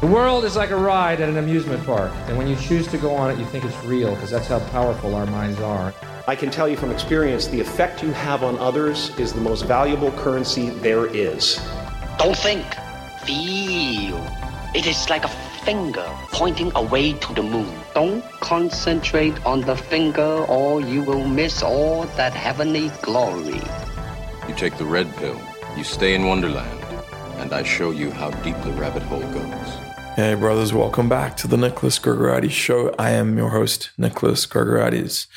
The world is like a ride at an amusement park, and when you choose to go on it, you think it's real because that's how powerful our minds are. I can tell you from experience the effect you have on others is the most valuable currency there is. Don't think, feel. It is like a finger pointing away to the moon. Don't concentrate on the finger or you will miss all that heavenly glory. You take the red pill, you stay in Wonderland, and I show you how deep the rabbit hole goes. Hey, brothers, welcome back to the Nicholas Gorgorides Show. I am your host, Nicholas Gorgorides.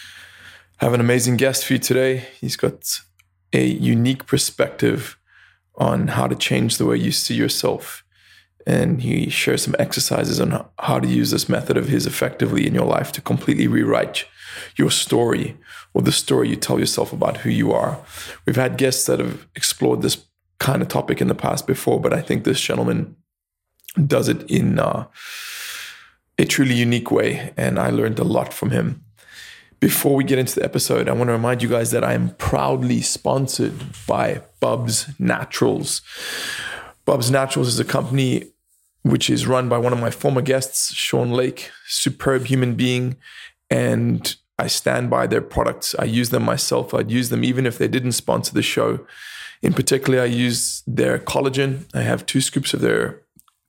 I have an amazing guest for you today. He's got a unique perspective on how to change the way you see yourself. And he shares some exercises on how to use this method of his effectively in your life to completely rewrite your story or the story you tell yourself about who you are. We've had guests that have explored this kind of topic in the past before, but I think this gentleman does it in uh, a truly unique way. And I learned a lot from him. Before we get into the episode, I want to remind you guys that I am proudly sponsored by Bubs Naturals. Bubs Naturals is a company which is run by one of my former guests, Sean Lake, superb human being. And I stand by their products. I use them myself. I'd use them even if they didn't sponsor the show. In particular, I use their collagen. I have two scoops of their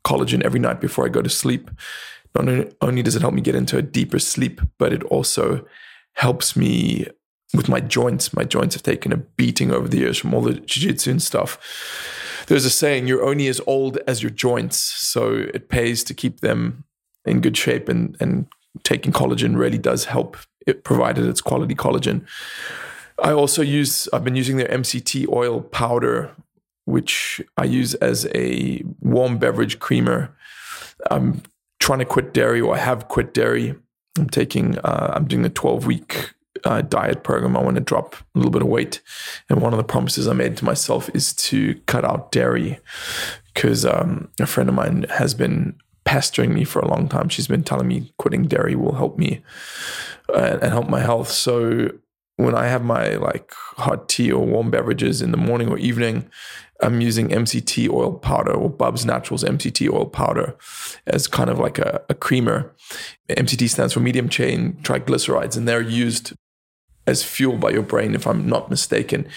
collagen every night before I go to sleep. Not only does it help me get into a deeper sleep, but it also helps me with my joints. My joints have taken a beating over the years from all the jiu-jitsu and stuff. There's a saying, you're only as old as your joints. So it pays to keep them in good shape and, and taking collagen really does help it provided it's quality collagen. I also use I've been using their MCT oil powder which I use as a warm beverage creamer. I'm trying to quit dairy, or I have quit dairy. I'm taking, uh, I'm doing a 12 week uh, diet program. I want to drop a little bit of weight. And one of the promises I made to myself is to cut out dairy because um, a friend of mine has been pestering me for a long time. She's been telling me quitting dairy will help me uh, and help my health. So when I have my like hot tea or warm beverages in the morning or evening, I'm using MCT oil powder or Bubs Naturals MCT oil powder as kind of like a, a creamer. MCT stands for medium chain triglycerides, and they're used as fuel by your brain, if I'm not mistaken.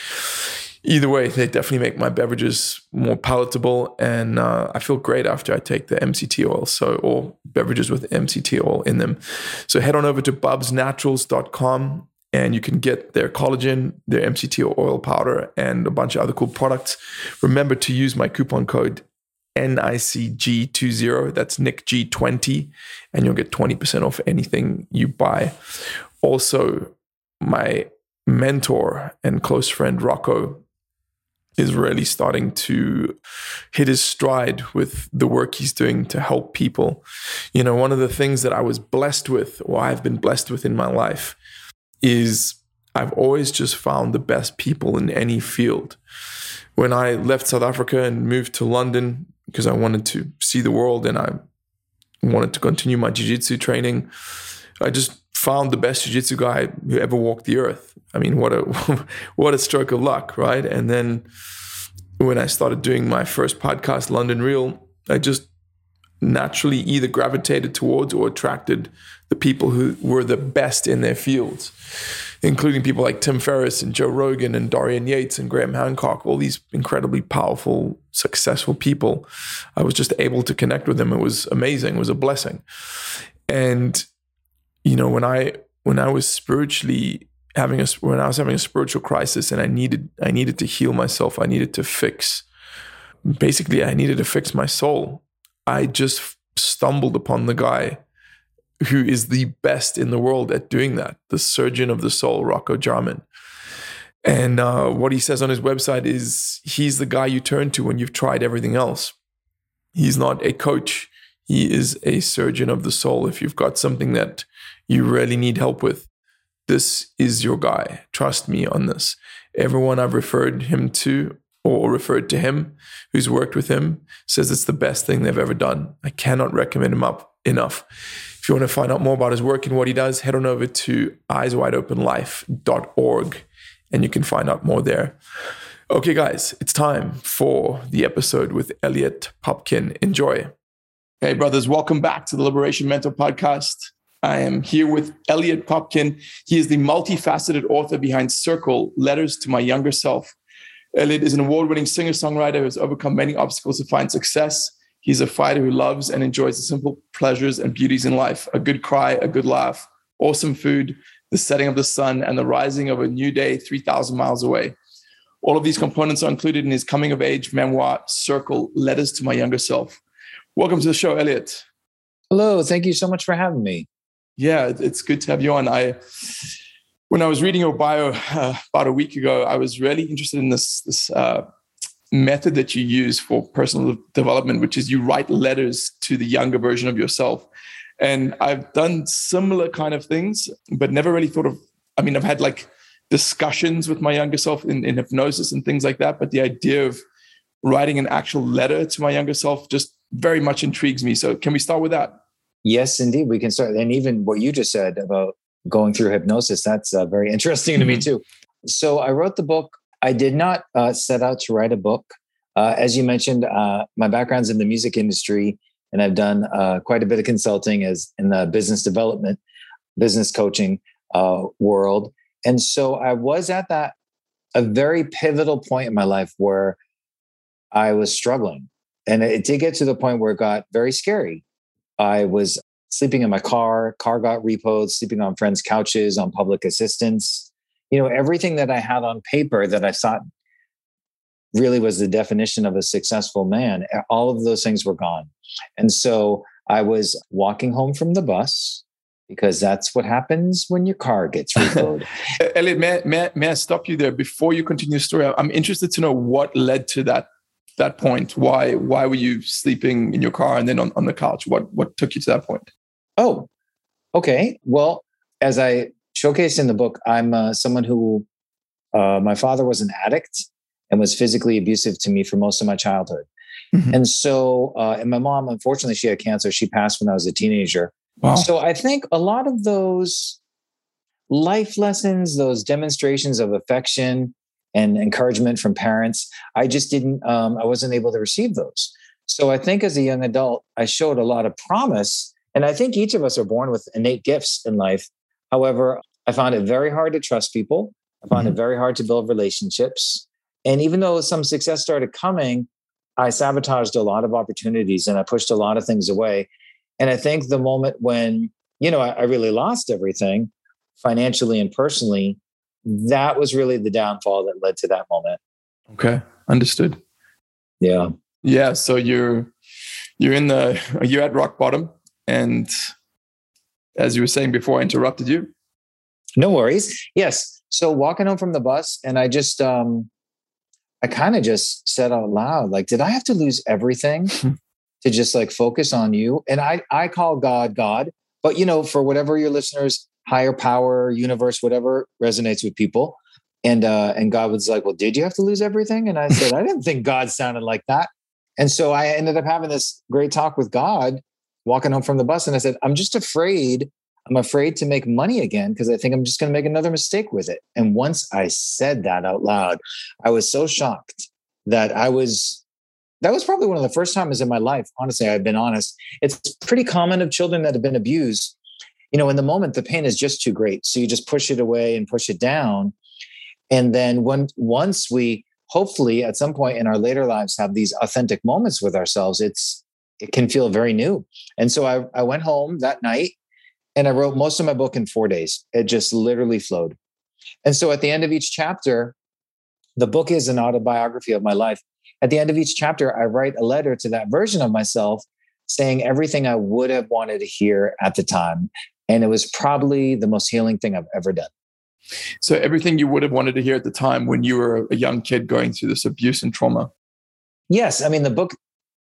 Either way, they definitely make my beverages more palatable, and uh, I feel great after I take the MCT oil. So, or beverages with MCT oil in them. So, head on over to bubsnaturals.com and you can get their collagen, their MCT oil powder, and a bunch of other cool products. Remember to use my coupon code NICG20, that's NICG20, and you'll get 20% off anything you buy. Also, my mentor and close friend Rocco is really starting to hit his stride with the work he's doing to help people. You know, one of the things that I was blessed with, or I've been blessed with in my life, is I've always just found the best people in any field. When I left South Africa and moved to London because I wanted to see the world and I wanted to continue my jiu-jitsu training, I just found the best jiu-jitsu guy who ever walked the earth. I mean, what a what a stroke of luck, right? And then when I started doing my first podcast, London Real, I just naturally either gravitated towards or attracted the people who were the best in their fields, including people like Tim Ferriss and Joe Rogan and Dorian Yates and Graham Hancock, all these incredibly powerful, successful people. I was just able to connect with them. It was amazing. It was a blessing. And, you know, when I when I was spiritually having a when I was having a spiritual crisis and I needed I needed to heal myself, I needed to fix basically I needed to fix my soul I just stumbled upon the guy who is the best in the world at doing that, the surgeon of the soul, Rocco Jarman. And uh, what he says on his website is he's the guy you turn to when you've tried everything else. He's not a coach, he is a surgeon of the soul. If you've got something that you really need help with, this is your guy. Trust me on this. Everyone I've referred him to or referred to him who's worked with him says it's the best thing they've ever done. I cannot recommend him up enough. If you want to find out more about his work and what he does, head on over to eyeswideopenlife.org and you can find out more there. Okay, guys, it's time for the episode with Eliot Popkin. Enjoy. Hey, brothers, welcome back to the Liberation Mentor podcast. I am here with Eliot Popkin. He is the multifaceted author behind Circle Letters to My Younger Self. Eliot is an award winning singer songwriter who has overcome many obstacles to find success. He's a fighter who loves and enjoys the simple pleasures and beauties in life a good cry, a good laugh, awesome food, the setting of the sun, and the rising of a new day 3,000 miles away. All of these components are included in his coming of age memoir, Circle Letters to My Younger Self. Welcome to the show, Eliot. Hello, thank you so much for having me. Yeah, it's good to have you on. I, when I was reading your bio uh, about a week ago, I was really interested in this this uh, method that you use for personal development, which is you write letters to the younger version of yourself. And I've done similar kind of things, but never really thought of. I mean, I've had like discussions with my younger self in, in hypnosis and things like that. But the idea of writing an actual letter to my younger self just very much intrigues me. So, can we start with that? Yes, indeed, we can start. And even what you just said about going through hypnosis, that's uh, very interesting to me mm-hmm. too. So, I wrote the book. I did not uh, set out to write a book. Uh, as you mentioned, uh, my background's in the music industry, and I've done uh, quite a bit of consulting as in the business development, business coaching uh, world. And so I was at that a very pivotal point in my life where I was struggling. And it did get to the point where it got very scary. I was sleeping in my car, car got repoed, sleeping on friends' couches, on public assistance. You know, everything that I had on paper that I thought really was the definition of a successful man, all of those things were gone. And so I was walking home from the bus because that's what happens when your car gets repoed. Eliot, may, may, may I stop you there before you continue the story? I'm interested to know what led to that that point. Why why were you sleeping in your car and then on, on the couch? What what took you to that point? Oh, okay. Well, as I showcased in the book, I'm uh, someone who uh, my father was an addict and was physically abusive to me for most of my childhood. Mm-hmm. And so, uh, and my mom, unfortunately, she had cancer. She passed when I was a teenager. Wow. So I think a lot of those life lessons, those demonstrations of affection and encouragement from parents, I just didn't, um, I wasn't able to receive those. So I think as a young adult, I showed a lot of promise. And I think each of us are born with innate gifts in life. However, I found it very hard to trust people. I found mm-hmm. it very hard to build relationships. And even though some success started coming, I sabotaged a lot of opportunities and I pushed a lot of things away. And I think the moment when, you know, I, I really lost everything financially and personally, that was really the downfall that led to that moment. Okay. Understood. Yeah. Yeah. So you're you're in the you're at rock bottom. And as you were saying before, I interrupted you. No worries. Yes. So walking home from the bus, and I just um I kind of just said out loud, like, did I have to lose everything to just like focus on you. And I I call God God, but you know, for whatever your listeners, higher power, universe, whatever resonates with people. And uh, and God was like, Well, did you have to lose everything? And I said, I didn't think God sounded like that. And so I ended up having this great talk with God, walking home from the bus. And I said, I'm just afraid. I'm afraid to make money again because I think I'm just going to make another mistake with it. And once I said that out loud, I was so shocked that I was that was probably one of the first times in my life honestly i've been honest it's pretty common of children that have been abused you know in the moment the pain is just too great so you just push it away and push it down and then when once we hopefully at some point in our later lives have these authentic moments with ourselves it's it can feel very new and so i, I went home that night and i wrote most of my book in four days it just literally flowed and so at the end of each chapter the book is an autobiography of my life at the end of each chapter, I write a letter to that version of myself saying everything I would have wanted to hear at the time. And it was probably the most healing thing I've ever done. So, everything you would have wanted to hear at the time when you were a young kid going through this abuse and trauma? Yes. I mean, the book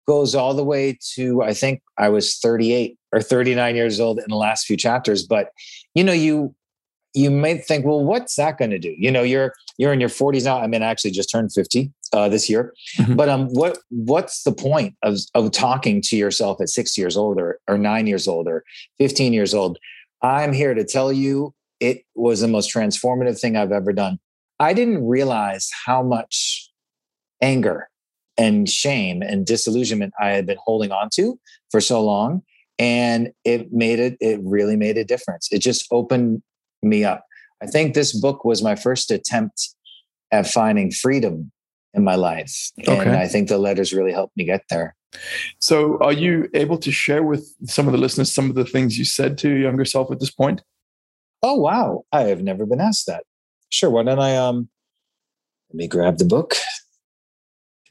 goes all the way to, I think I was 38 or 39 years old in the last few chapters. But, you know, you, you might think, well, what's that going to do? You know, you're you're in your 40s now. I mean, I actually just turned 50 uh, this year. Mm-hmm. But um, what what's the point of of talking to yourself at six years old or, or nine years old or 15 years old? I'm here to tell you it was the most transformative thing I've ever done. I didn't realize how much anger and shame and disillusionment I had been holding on to for so long. And it made it, it really made a difference. It just opened me up. I think this book was my first attempt at finding freedom in my life. And Okay. I think the letters really helped me get there. So, are you able to share with some of the listeners some of the things you said to your younger self at this point? Oh wow. I have never been asked that. Sure. Why don't I um let me grab the book.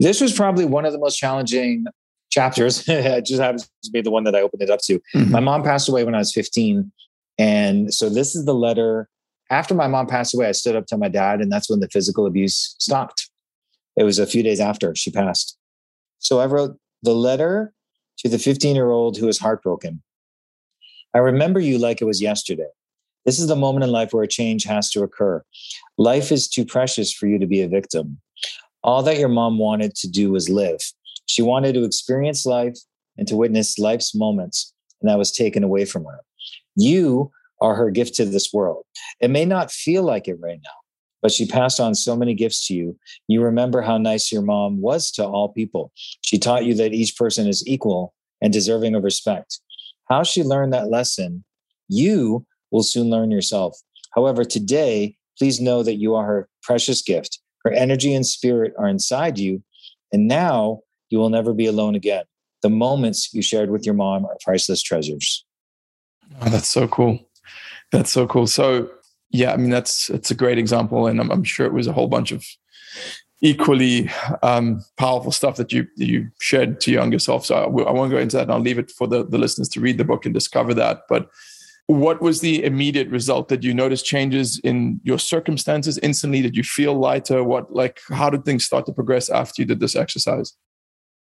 This was probably one of the most challenging chapters. it just happens to be the one that I opened it up to. Mhm. My mom passed away when I was 15. And so this is the letter. After my mom passed away, I stood up to my dad, and that's when the physical abuse stopped. It was a few days after she passed. So I wrote the letter to the 15 year old who was heartbroken. I remember you like it was yesterday. This is the moment in life where a change has to occur. Life is too precious for you to be a victim. All that your mom wanted to do was live. She wanted to experience life and to witness life's moments, and that was taken away from her. You are her gift to this world. It may not feel like it right now, but she passed on so many gifts to you. You remember how nice your mom was to all people. She taught you that each person is equal and deserving of respect. How she learned that lesson, you will soon learn yourself. However, today, please know that you are her precious gift. Her energy and spirit are inside you. And now you will never be alone again. The moments you shared with your mom are priceless treasures. Oh, that's so cool. That's so cool. So, yeah, I mean, that's it's a great example, and I'm, I'm sure it was a whole bunch of equally um, powerful stuff that you you shared to your younger self. So I, won't go into that. And I'll leave it for the, the listeners to read the book and discover that. But what was the immediate result? Did you notice changes in your circumstances instantly? Did you feel lighter? What like how did things start to progress after you did this exercise?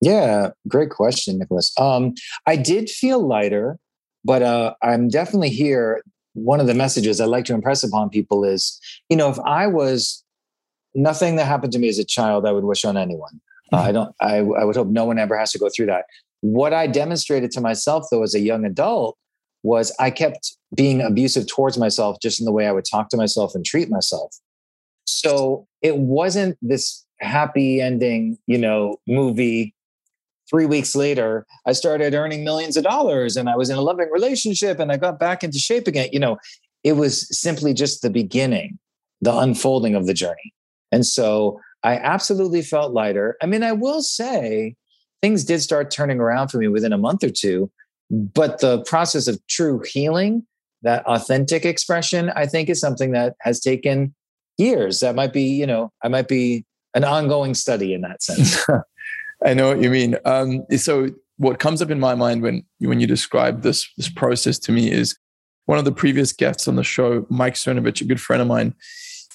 Yeah, great question, Nicholas. Um, I did feel lighter, but uh, I'm definitely here. One of the messages I like to impress upon people is, you know, if I was nothing that happened to me as a child, I would wish on anyone. Uh, I don't. I, I would hope no one ever has to go through that. What I demonstrated to myself, though, as a young adult, was I kept being abusive towards myself, just in the way I would talk to myself and treat myself. So it wasn't this happy ending, you know, movie three weeks later, I started earning millions of dollars and I was in a loving relationship and I got back into shape again. You know, it was simply just the beginning, the unfolding of the journey. And so I absolutely felt lighter. I mean, I will say things did start turning around for me within a month or two, but the process of true healing, that authentic expression, I think is something that has taken years. That might be, you know, I might be an ongoing study in that sense. I know what you mean. Um, so what comes up in my mind when when you describe this this process to me is one of the previous guests on the show, Mike Cernovich, a good friend of mine,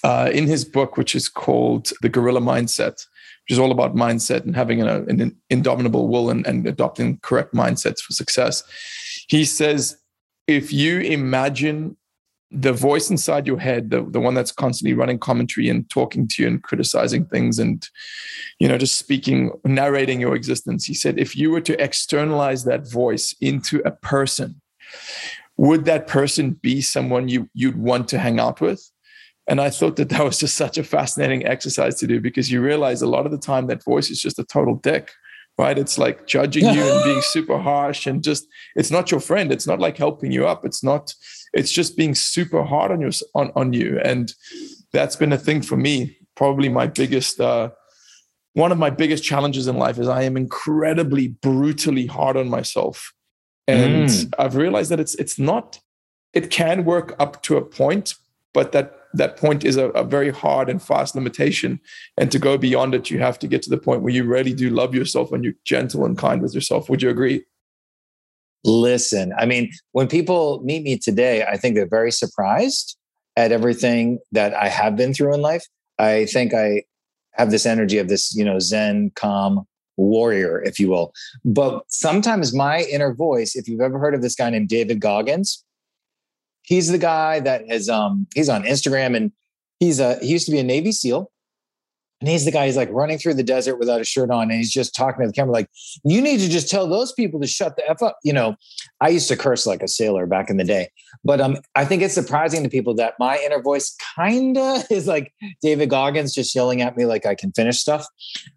uh, in his book, which is called The Gorilla Mindset, which is all about mindset and having a, uh, an indomitable will and, and adopting correct mindsets for success. He says, if you imagine the voice inside your head, the, the one that's constantly running commentary and talking to you and criticizing things and, you know, just speaking, narrating your existence. He said, if you were to externalize that voice into a person, would that person be someone you, you'd want to hang out with? And I thought that that was just such a fascinating exercise to do because you realize a lot of the time that voice is just a total dick, right? It's like judging you and being super harsh and just, it's not your friend. It's not like helping you up. It's not, it's just being super hard on your, on, on you. And that's been a thing for me. Probably my biggest, uh, one of my biggest challenges in life is I am incredibly brutally hard on myself. And Mm. I've realized that it's, it's not, it can work up to a point, but that that point is a, a, very hard and fast limitation. And to go beyond it, you have to get to the point where you really do love yourself and you're gentle and kind with yourself. Would you agree? Listen, I mean, when people meet me today, I think they're very surprised at everything that I have been through in life. I think I have this energy of this, you know, Zen, calm warrior, if you will. But sometimes my inner voice, if you've ever heard of this guy named David Goggins, he's the guy that has um he's on Instagram and he's a he used to be a Navy SEAL And he's the guy, he's like running through the desert without a shirt on. And he's just talking to the camera, like, you need to just tell those people to shut the F up. You know, I used to curse like a sailor back in the day. But um, I think it's surprising to people that my inner voice kind of is like David Goggins just yelling at me like I can finish stuff.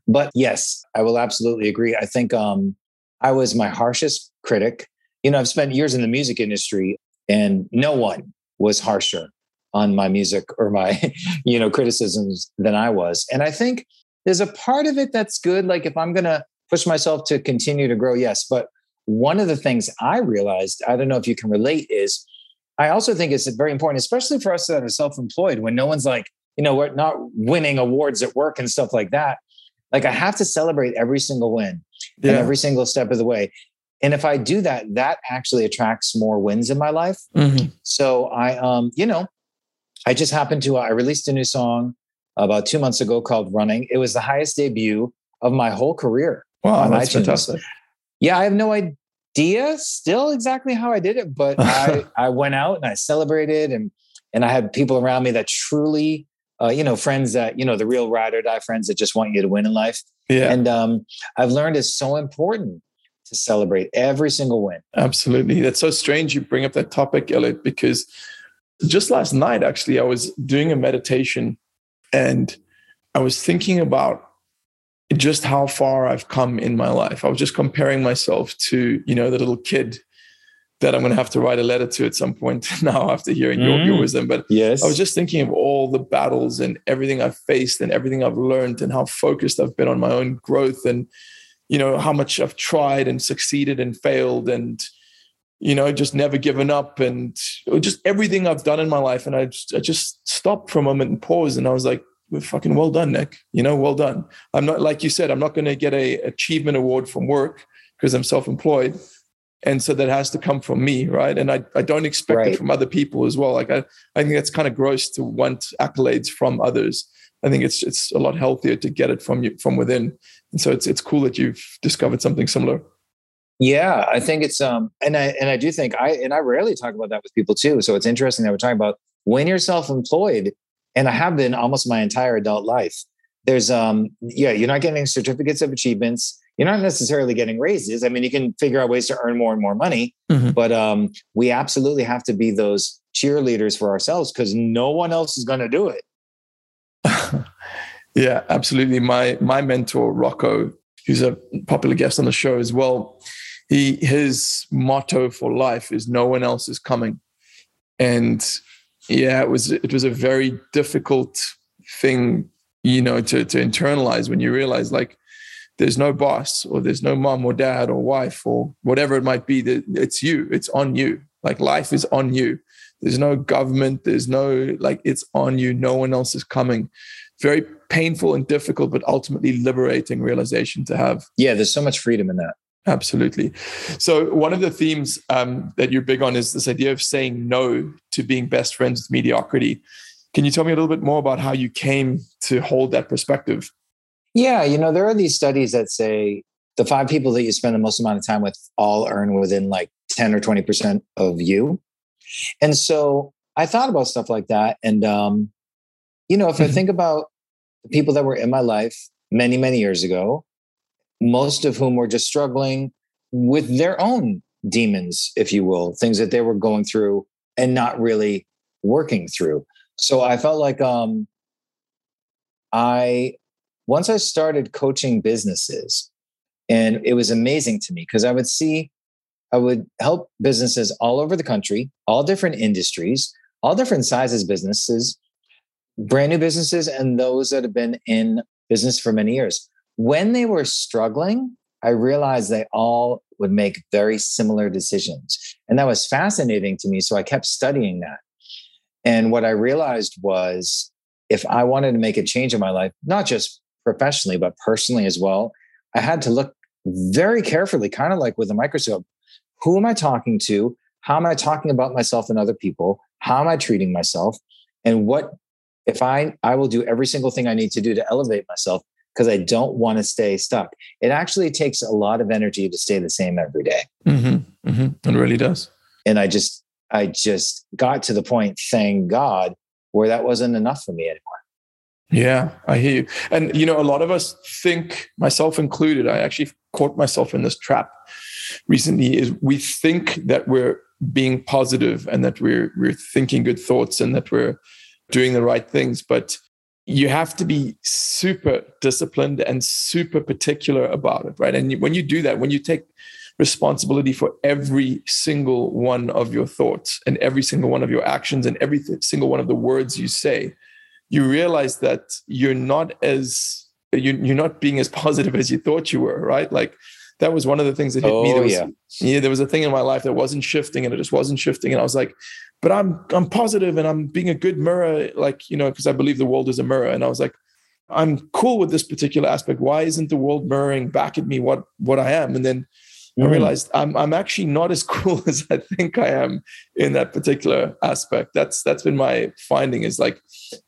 But yes, I will absolutely agree. I think um, I was my harshest critic. You know, I've spent years in the music industry and no one was harsher on my music or my you know criticisms than I was. And I think there's a part of it that's good like if I'm going to push myself to continue to grow yes, but one of the things I realized, I don't know if you can relate is I also think it's very important especially for us that are self-employed when no one's like, you know, we're not winning awards at work and stuff like that. Like I have to celebrate every single win yeah. and every single step of the way. And if I do that, that actually attracts more wins in my life. Mm-hmm. So I, um, you know, I just happened to, uh, I released a new song about two months ago called Running. It was the highest debut of my whole career. Wow, that's iTunes. fantastic. Yeah, I have no idea still exactly how I did it, but I, I went out and I celebrated and and I had people around me that truly, uh, you know, friends that, you know, the real ride or die friends that just want you to win in life. Yeah. And um, I've learned it's so important to celebrate every single win. Absolutely. That's so strange you bring up that topic, Eliot, because just last night, actually, I was doing a meditation and I was thinking about just how far I've come in my life. I was just comparing myself to, you know, the little kid that I'm going to have to write a letter to at some point now after hearing mm. your, your mm. wisdom. But yes. I was just thinking of all the battles and everything I've faced and everything I've learned and how focused I've been on my own growth and, you know, how much I've tried and succeeded and failed and, you know, just never given up and just everything I've done in my life. And I just, I just stopped for a moment and paused. And I was like, well, fucking well done, Nick. You know, well done. I'm not, like you said, I'm not going to get a achievement award from work because I'm self-employed. And so that has to come from me, right? And I, I don't expect right. it from other people as well. Like I, I think that's kind of gross to want accolades from others. I think it's it's a lot healthier to get it from you from within. And so it's it's cool that you've discovered something similar. Yeah, I think it's um and I and I do think I and I rarely talk about that with people too. So it's interesting that we're talking about when you're self-employed, and I have been almost my entire adult life. There's um yeah, you're not getting certificates of achievements. You're not necessarily getting raises. I mean, you can figure out ways to earn more and more money, mm-hmm. but um we absolutely have to be those cheerleaders for ourselves because no one else is going to do it. yeah, absolutely. My my mentor Rocco, who's a popular guest on the show as well he his motto for life is no one else is coming. And yeah it was it was a very difficult thing you know to to internalize when you realize like there's no boss or there's no mom or dad or wife or whatever it might be that it's you it's on you. Like life is on you there's no government there's no like it's on you no one else is coming very painful and difficult but ultimately liberating realization to have yeah there's so much freedom in that Absolutely. So, one of the themes um, that you're big on is this idea of saying no to being best friends with mediocrity. Can you tell me a little bit more about how you came to hold that perspective? Yeah, you know, there are these studies that say the five people that you spend the most amount of time with all earn within like 10 or 20% of you. And so I thought about stuff like that. And, um, you know, if I mm-hmm. think about the people that were in my life many, many years ago, most of whom were just struggling with their own demons, if you will, things that they were going through and not really working through. So I felt like um, I once I started coaching businesses, and it was amazing to me because I would see, I would help businesses all over the country, all different industries, all different sizes businesses, brand new businesses, and those that have been in business for many years when they were struggling, I realized they all would make very similar decisions. And that was fascinating to me. So I kept studying that. And what I realized was if I wanted to make a change in my life, not just professionally, but personally as well, I had to look very carefully, kind of like with a microscope. Who am I talking to? How am I talking about myself and other people? How am I treating myself? And what if I I will do every single thing I need to do to elevate myself? because I don't want to stay stuck. It actually takes a lot of energy to stay the same every day. Mm-hmm, mm-hmm. It really does. And I just, I just got to the point, thank God, where that wasn't enough for me anymore. Yeah, I hear you. And, you know, a lot of us think, myself included, I actually caught myself in this trap recently, is we think that we're being positive and that we're, we're thinking good thoughts and that we're doing the right things. But you have to be super disciplined and super particular about it, right? And when you do that, when you take responsibility for every single one of your thoughts and every single one of your actions and every single one of the words you say, you realize that you're not as you're not being as positive as you thought you were, right? Like that was one of the things that hit oh, me. There was, yeah. yeah, there was a thing in my life that wasn't shifting and it just wasn't shifting. And I was like, but I'm I'm positive and I'm being a good mirror, like, you know, because I believe the world is a mirror. And I was like, I'm cool with this particular aspect. Why isn't the world mirroring back at me what what I am? And then mm. I realized I'm I'm actually not as cool as I think I am in that particular aspect. That's that's been my finding is like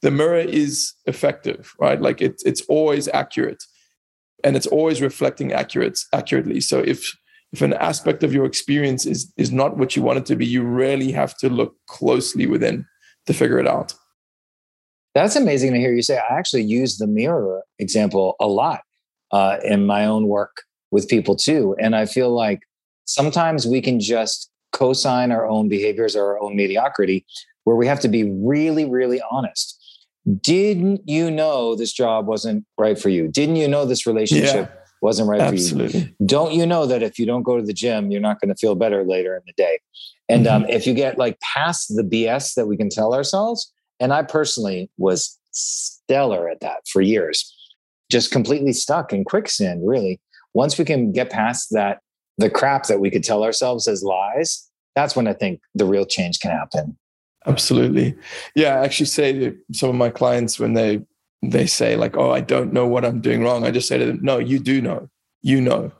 the mirror is effective, right? Like it's it's always accurate and it's always reflecting accurate accurately. So if if an aspect of your experience is is not what you want it to be, you really have to look closely within to figure it out. That's amazing to hear you say. I actually use the mirror example a lot uh, in my own work with people too, and I feel like sometimes we can just co-sign our own behaviors or our own mediocrity, where we have to be really, really honest. Didn't you know this job wasn't right for you? Didn't you know this relationship? Yeah wasn't right Absolutely. for you. Don't you know that if you don't go to the gym, you're not going to feel better later in the day? And mm-hmm. um, if you get like past the BS that we can tell ourselves, and I personally was stellar at that for years, just completely stuck in quicksand, really. Once we can get past that, the crap that we could tell ourselves as lies, that's when I think the real change can happen. Absolutely. Yeah, I actually say to some of my clients when they they say like, "Oh, I don't know what I'm doing wrong," I just say to them, "No, you do know. You know.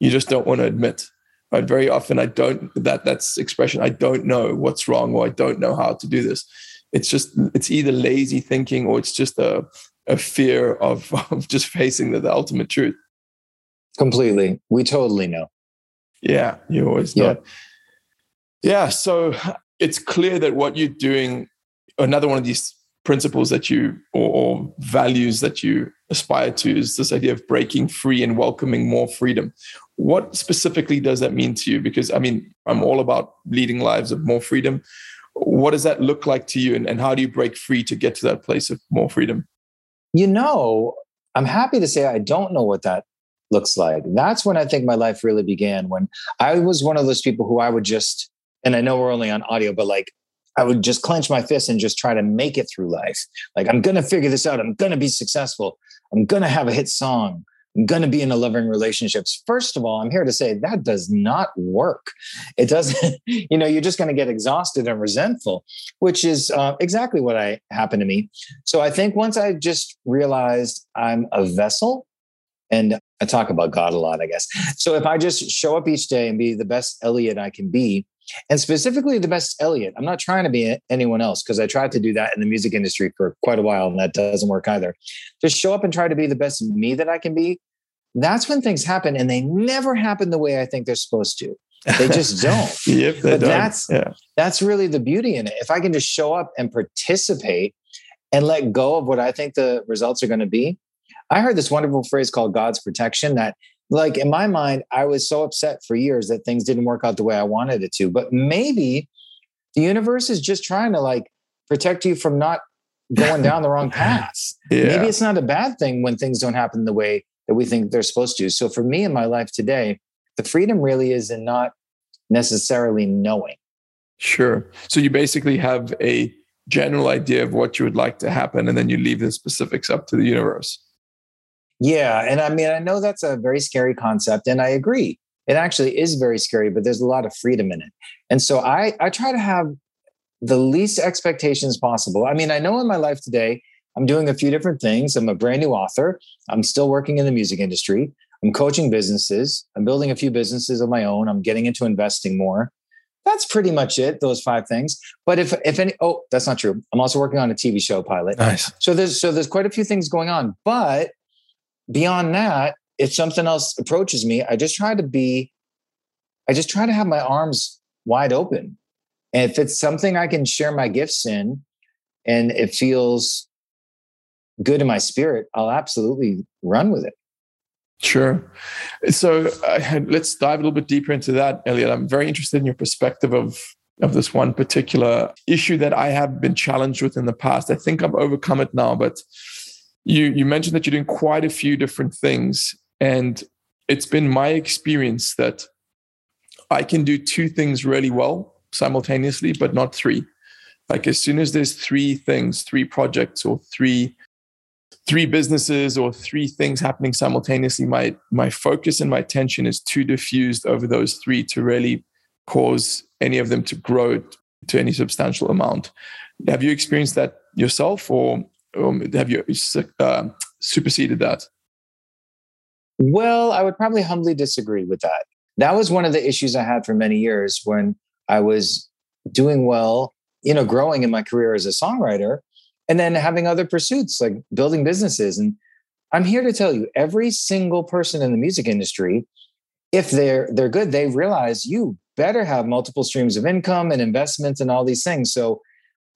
You just don't want to admit." Right? Very often, I don't. That that's expression. I don't know what's wrong, or I don't know how to do this. It's just it's either lazy thinking or it's just a a fear of of just facing the, the ultimate truth. Completely, we totally know. Yeah, you always know. Yeah. yeah. So it's clear that what you're doing. Another one of these principles that you or, or, values that you aspire to is this idea of breaking free and welcoming more freedom. What specifically does that mean to you? Because i mean i'm all about leading lives of more freedom. What does that look like to you and, and how do you break free to get to that place of more freedom? You know i'm happy to say i don't know what that looks like. That's when i think my life really began when i was one of those people who i would just and i know we're only on audio but like I would just clench my fist and just try to make it through life. Like, I'm to figure this out. I'm to be successful. I'm to have a hit song. I'm to be in a loving relationships. First of all, I'm here to say that does not work. It doesn't, you know, you're just to get exhausted and resentful, which is uh, exactly what I happened to me. So I think once I just realized I'm a vessel and I talk about God a lot, I guess. So if I just show up each day and be the best Eliot I can be, and specifically the best Eliot. I'm not trying to be anyone else because I tried to do that in the music industry for quite a while and that doesn't work either. Just show up and try to be the best me that I can be. That's when things happen and they never happen the way I think they're supposed to. They just don't. yep, but don't. that's yeah. that's really the beauty in it. If I can just show up and participate and let go of what I think the results are going to be. I heard this wonderful phrase called God's protection that like in my mind, I was so upset for years that things didn't work out the way I wanted it to. But maybe the universe is just trying to like protect you from not going down the wrong path. Yeah. Maybe it's not a bad thing when things don't happen the way that we think they're supposed to. So for me in my life today, the freedom really is in not necessarily knowing. Sure. So you basically have a general idea of what you would like to happen, and then you leave the specifics up to the universe. Yeah. And I mean, I know that's a very scary concept, and I agree. It actually is very scary, but there's a lot of freedom in it. And so I, I try to have the least expectations possible. I mean, I know in my life today, I'm doing a few different things. I'm a brand new author. I'm still working in the music industry. I'm coaching businesses. I'm building a few businesses of my own. I'm getting into investing more. That's pretty much it. Those five things. But if if any, oh, that's not true. I'm also working on a TV show pilot. Nice. So there's so there's quite a few things going on. But beyond that, if something else approaches me, I just try to be, I just try to have my arms wide open. And if it's something I can share my gifts in and it feels good in my spirit, I'll absolutely run with it. Sure. So uh, let's dive a little bit deeper into that, Eliot. I'm very interested in your perspective of of this one particular issue that I have been challenged with in the past. I think I've overcome it now, but you you mentioned that you're doing quite a few different things, and it's been my experience that I can do two things really well simultaneously, but not three. Like as soon as there's three things, three projects, or three three businesses or three things happening simultaneously, my my focus and my attention is too diffused over those three to really cause any of them to grow to any substantial amount. Have you experienced that yourself, or um, have you uh, superseded that? Well, I would probably humbly disagree with that. That was one of the issues I had for many years when I was doing well, you know, growing in my career as a songwriter, and then having other pursuits like building businesses. And I'm here to tell you, every single person in the music industry, if they're they're good, they realize you better have multiple streams of income and investments and all these things. So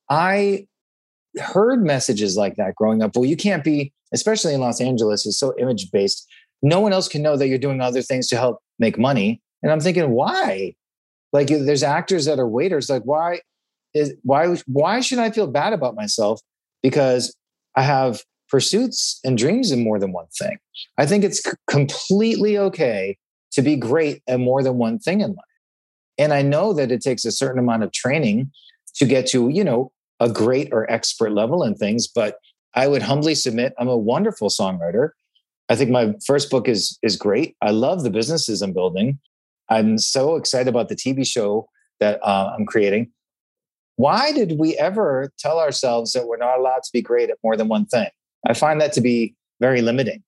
I heard messages like that growing up. Well, you can't be, especially in Los Angeles, is so image based. No one else can know that you're doing other things to help make money. And I'm thinking, why? Like there's actors that are waiters. Like why is why why should I feel bad about myself because I have pursuits and dreams in more than one thing? I think it's c- completely okay to be great at more than one thing in life. And I know that it takes a certain amount of training to get to, you know, a great or expert level in things, but I would humbly submit I'm a wonderful songwriter. I think my first book is is great. I love the businesses I'm building. I'm so excited about the TV show that uh, I'm creating. Why did we ever tell ourselves that we're not allowed to be great at more than one thing? I find that to be very limiting.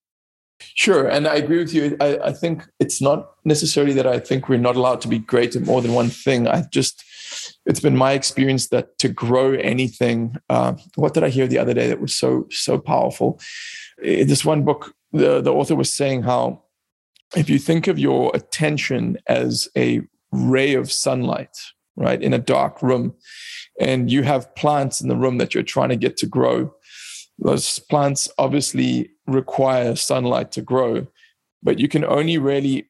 Sure. And I agree with you. I, I, think it's not necessarily that I think we're not allowed to be great at more than one thing. I just, it's been my experience that to grow anything, uh, what did I hear the other day that was so, so powerful? In this one book, the, the author was saying how if you think of your attention as a ray of sunlight, right, in a dark room, and you have plants in the room that you're trying to get to grow, those plants obviously require sunlight to grow, but you can only really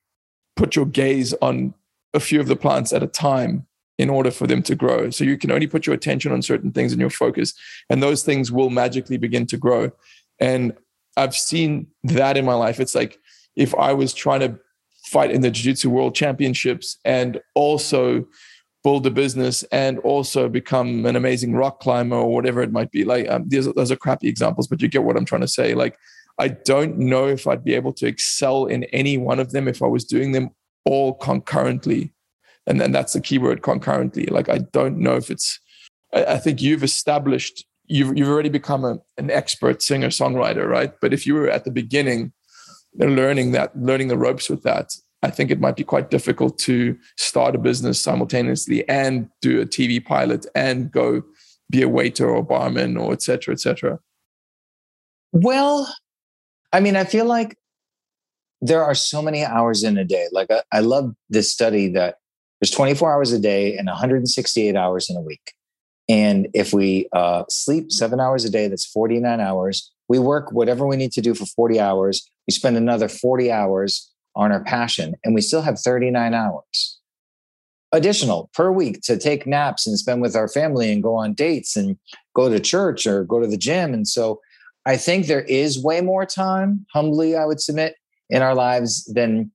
put your gaze on a few of the plants at a time in order for them to grow. So you can only put your attention on certain things and your focus, and those things will magically begin to grow. And I've seen that in my life. It's like if I was trying to fight in the Jiu Jitsu World Championships and also build a business and also become an amazing rock climber or whatever it might be. Like um, those are crappy examples, but you get what I'm trying to say. Like I don't know if I'd be able to excel in any one of them if I was doing them all concurrently. And then that's the keyword concurrently. Like I don't know if it's. I, I think you've established you've you've already become a, an expert singer songwriter, right? But if you were at the beginning, learning that, learning the ropes with that, I think it might be quite difficult to start a business simultaneously and do a TV pilot and go be a waiter or barman or et cetera, et cetera. Well, I mean, I feel like there are so many hours in a day. Like I, I love this study that there's 24 hours a day and 168 hours in a week. And if we uh, sleep seven hours a day, that's 49 hours. We work whatever we need to do for 40 hours. We spend another 40 hours on our passion, and we still have 39 hours additional per week to take naps and spend with our family and go on dates and go to church or go to the gym. And so I think there is way more time, humbly, I would submit, in our lives than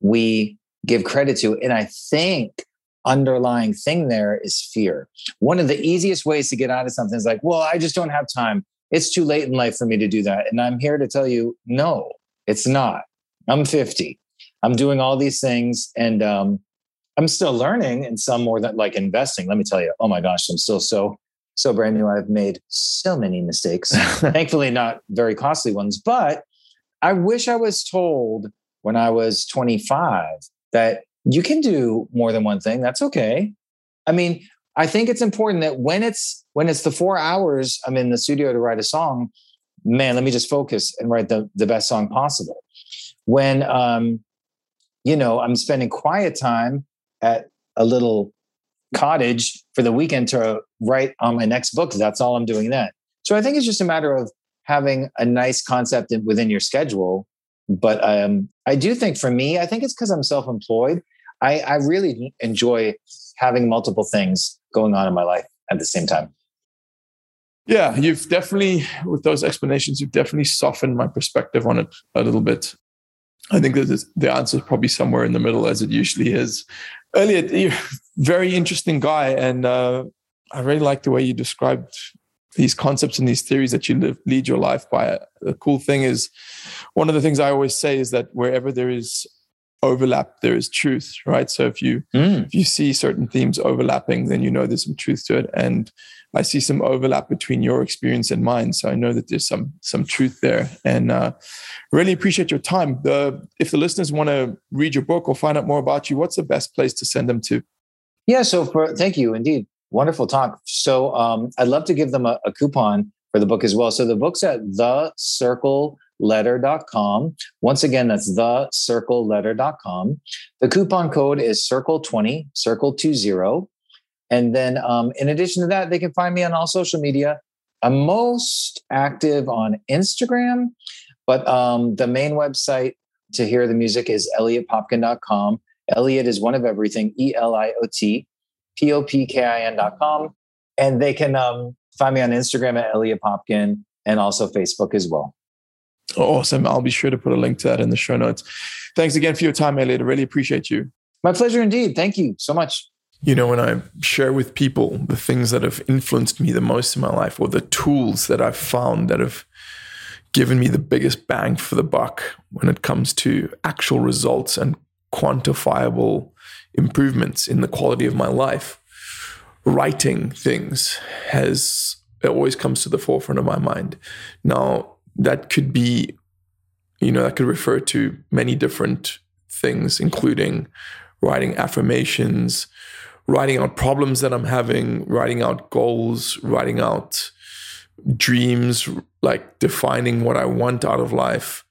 we give credit to. And I think underlying thing there is fear. One of the easiest ways to get out of something is like, well, I just don't have time. It's too late in life for me to do that. And I'm here to tell you, no, it's not. I'm 50. I'm doing all these things and um, I'm still learning and some more than like investing. Let me tell you, oh my gosh, I'm still so, so brand new. I've made so many mistakes, thankfully, not very costly ones. But I wish I was told when I was 25 that you can do more than one thing. That's okay. I mean, I think it's important that when it's when it's the four hours I'm in the studio to write a song, man, let me just focus and write the, the best song possible when um, you know i'm spending quiet time at a little cottage for the weekend to write on my next book that's all i'm doing then so i think it's just a matter of having a nice concept within your schedule. But um, I do think for me, I think it's because I'm self-employed. I, I really enjoy having multiple things going on in my life at the same time. Yeah, you've definitely, with those explanations, you've definitely softened my perspective on it a little bit. I think that the answer is probably somewhere in the middle, as it usually is. Eliot, you're a very interesting guy, and uh, I really like the way you described these concepts and these theories that you live, lead your life by. The cool thing is, one of the things I always say is that wherever there is overlap there is truth right? So if you mm. if you see certain themes overlapping then you know there's some truth to it. And i see some overlap between your experience and mine. So i know that there's some some truth there. And uh, really appreciate your time. The if the listeners want to read your book or find out more about you what's the best place to send them to? Yeah so for thank you indeed. Wonderful talk. So um, i'd love to give them a, a coupon for the book as well. So the book's at the circle letter.com. Once again, that's the circle letter.com. The coupon code is circle 20, circle 20. And then um, in addition to that, they can find me on all social media. I'm most active on Instagram, but um, the main website to hear the music is eliotpopkin.com. Eliot is one of everything, E L I O T P O P K I N.com. And they can um, find me on Instagram at Eliot Popkin and also Facebook as well. Awesome. I'll be sure to put a link to that in the show notes. Thanks again for your time, Eliot. I really appreciate you. My pleasure indeed. Thank you so much. You know, when I share with people the things that have influenced me the most in my life or the tools that I've found that have given me the biggest bang for the buck when it comes to actual results and quantifiable improvements in the quality of my life, writing things has it always comes to the forefront of my mind. Now, that could be, you know, that could refer to many different things, including writing affirmations, writing out problems that I'm having, writing out goals, writing out dreams, like defining what I want out of life.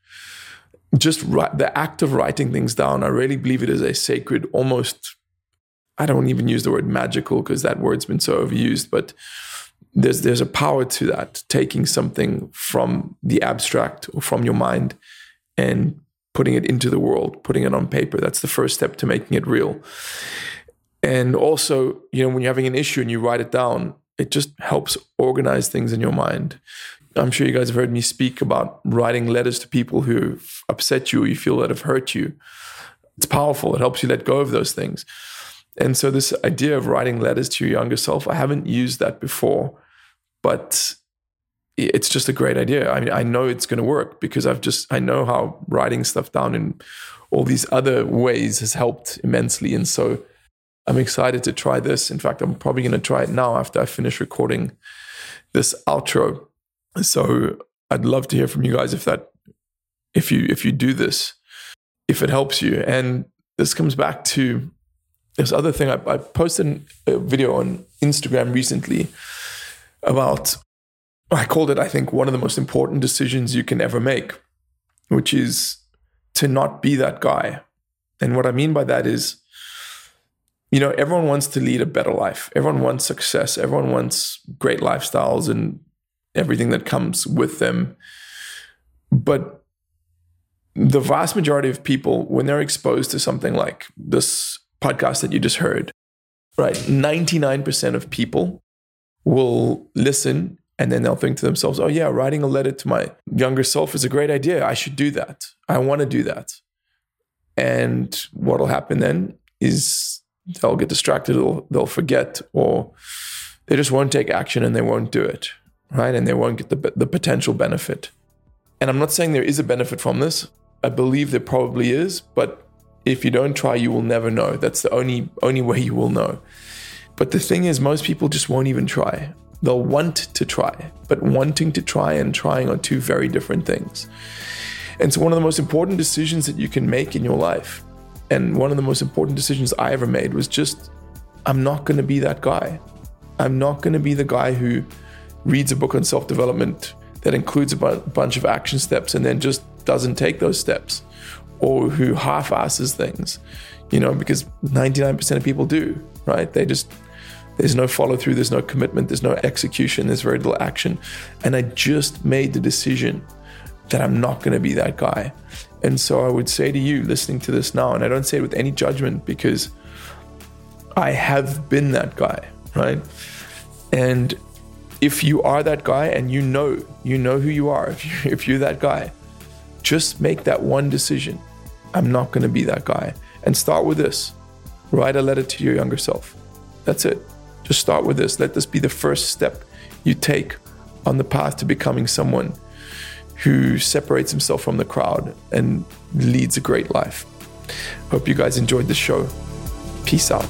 Just write, the act of writing things down, I really believe it is a sacred, almost, I don't even use the word magical because that word's been so overused, but there's there's a power to that taking something from the abstract or from your mind and putting it into the world putting it on paper. That's the first step to making it real. And also you know when you're having an issue and you write it down it just helps organize things in your mind. I'm sure you guys have heard me speak about writing letters to people who upset you or you feel that have hurt you. It's powerful. It helps you let go of those things. And so, this idea of writing letters to your younger self, I haven't used that before, but it's just a great idea. I mean, I know it's going to work because I've just, I know how writing stuff down in all these other ways has helped immensely. And so, I'm excited to try this. In fact, I'm probably going to try it now after I finish recording this outro. So, I'd love to hear from you guys if that, if you, if you do this, if it helps you. And this comes back to this other thing, I, I posted a video on Instagram recently about, I called it, I think, one of the most important decisions you can ever make, which is to not be that guy. And what I mean by that is, you know, everyone wants to lead a better life. Everyone wants success. Everyone wants great lifestyles and everything that comes with them. But the vast majority of people, when they're exposed to something like this podcast that you just heard, right? 99% of people will listen and then they'll think to themselves, oh, yeah, writing a letter to my younger self is a great idea. I should do that. I want to do that. And what'll happen then is they'll get distracted, they'll, they'll forget, or they just won't take action and they won't do it, right? And they won't get the, the potential benefit. And I'm not saying there is a benefit from this. I believe there probably is, but if you don't try, you will never know. That's the only only way you will know. But the thing is, most people just won't even try. They'll want to try, but wanting to try and trying are two very different things. And so, one of the most important decisions that you can make in your life, and one of the most important decisions I ever made was just, I'm not going to be that guy. I'm not going to be the guy who reads a book on self development that includes a bu- bunch of action steps and then just doesn't take those steps or who half asses things, you know, because 99% of people do, right? They just There's no follow through, there's no commitment, there's no execution, there's very little action. And I just made the decision that I'm not going to be that guy. And so I would say to you listening to this now, and I don't say it with any judgment because I have been that guy, right? And if you are that guy and you know, you know who you are, if, you, if you're that guy, just make that one decision. I'm not going to be that guy. And start with this write a letter to your younger self. That's it. Just start with this. Let this be the first step you take on the path to becoming someone who separates himself from the crowd and leads a great life. Hope you guys enjoyed the show. Peace out.